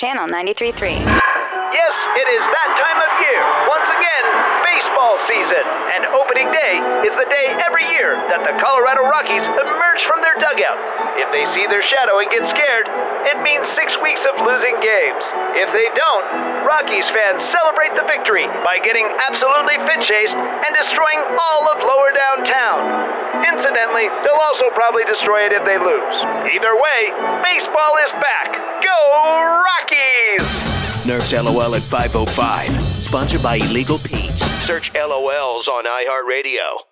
Channel 93.3. Yes, it is that time of year. Once again, baseball season. And opening day is the day every year that the Colorado Rockies emerge from their dugout. If they see their shadow and get scared, it means six weeks of losing games. If they don't, Rockies fans celebrate the victory by getting absolutely fit chased and destroying all of lower downtown. Incidentally, they'll also probably destroy it if they lose. Either way, baseball is back. Go! Nerf's LOL at 505. Sponsored by Illegal Pete's. Search LOLs on iHeartRadio.